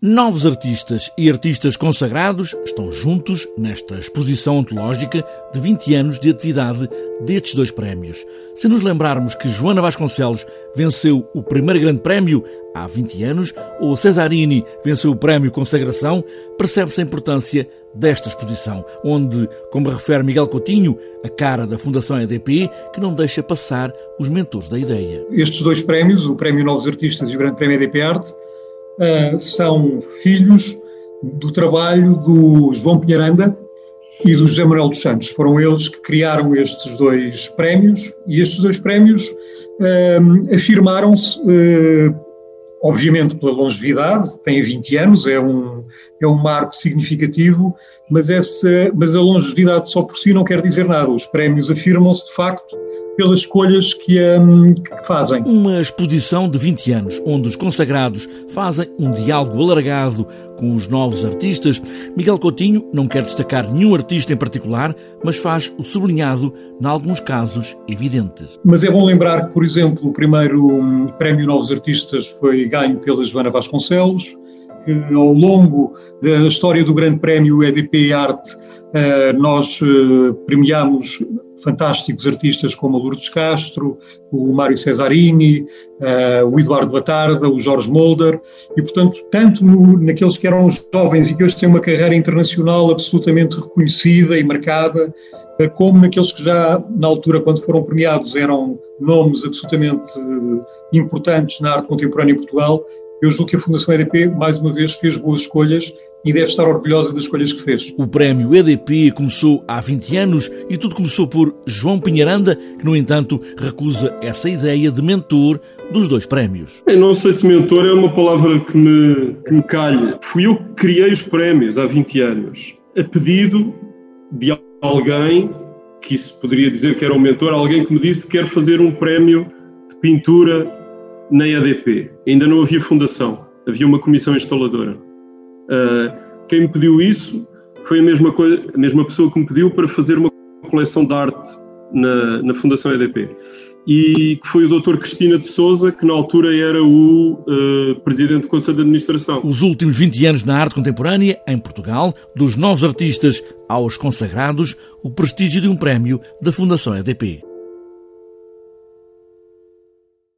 Novos artistas e artistas consagrados estão juntos nesta exposição ontológica de 20 anos de atividade destes dois prémios. Se nos lembrarmos que Joana Vasconcelos venceu o primeiro grande prémio há 20 anos, ou Cesarini venceu o prémio Consagração, percebe-se a importância desta exposição, onde, como refere Miguel Coutinho, a cara da Fundação EDP, que não deixa passar os mentores da ideia. Estes dois prémios, o Prémio Novos Artistas e o Grande Prémio EDP Arte, uh, são filhos do trabalho do João Pinharanda e do José Manuel dos Santos. Foram eles que criaram estes dois prémios e estes dois prémios uh, afirmaram-se, uh, obviamente, pela longevidade, têm 20 anos, é um, é um marco significativo, mas, essa, mas a longevidade só por si não quer dizer nada. Os prémios afirmam-se, de facto, pelas escolhas que, um, que, fazem. Uma exposição de 20 anos, onde os consagrados fazem um diálogo alargado com os novos artistas. Miguel Coutinho não quer destacar nenhum artista em particular, mas faz o sublinhado, em alguns casos, evidentes. Mas é bom lembrar que, por exemplo, o primeiro hum, Prémio Novos Artistas foi ganho pela Joana Vasconcelos, que ao longo da história do Grande Prémio EDP Arte eh, nós eh, premiamos fantásticos artistas como a Lourdes Castro, o Mário Cesarini, uh, o Eduardo Batarda, o Jorge Molder, e portanto, tanto no, naqueles que eram jovens e que hoje têm uma carreira internacional absolutamente reconhecida e marcada, como naqueles que já, na altura, quando foram premiados, eram nomes absolutamente importantes na arte contemporânea em Portugal, eu julgo que a Fundação EDP, mais uma vez, fez boas escolhas e deve estar orgulhosa das escolhas que fez. O prémio EDP começou há 20 anos e tudo começou por João Pinharanda, que, no entanto, recusa essa ideia de mentor dos dois prémios. Eu não sei se mentor é uma palavra que me, que me calha. Fui eu que criei os prémios há 20 anos, a pedido de alguém, que isso poderia dizer que era um mentor, alguém que me disse que quer fazer um prémio de pintura na EDP. Ainda não havia fundação, havia uma comissão instaladora. Uh, quem me pediu isso foi a mesma, coisa, a mesma pessoa que me pediu para fazer uma coleção de arte na, na Fundação EDP. E que foi o Dr. Cristina de Souza, que na altura era o uh, presidente do Conselho de Administração. Os últimos 20 anos na arte contemporânea, em Portugal, dos novos artistas aos consagrados, o prestígio de um prémio da Fundação EDP.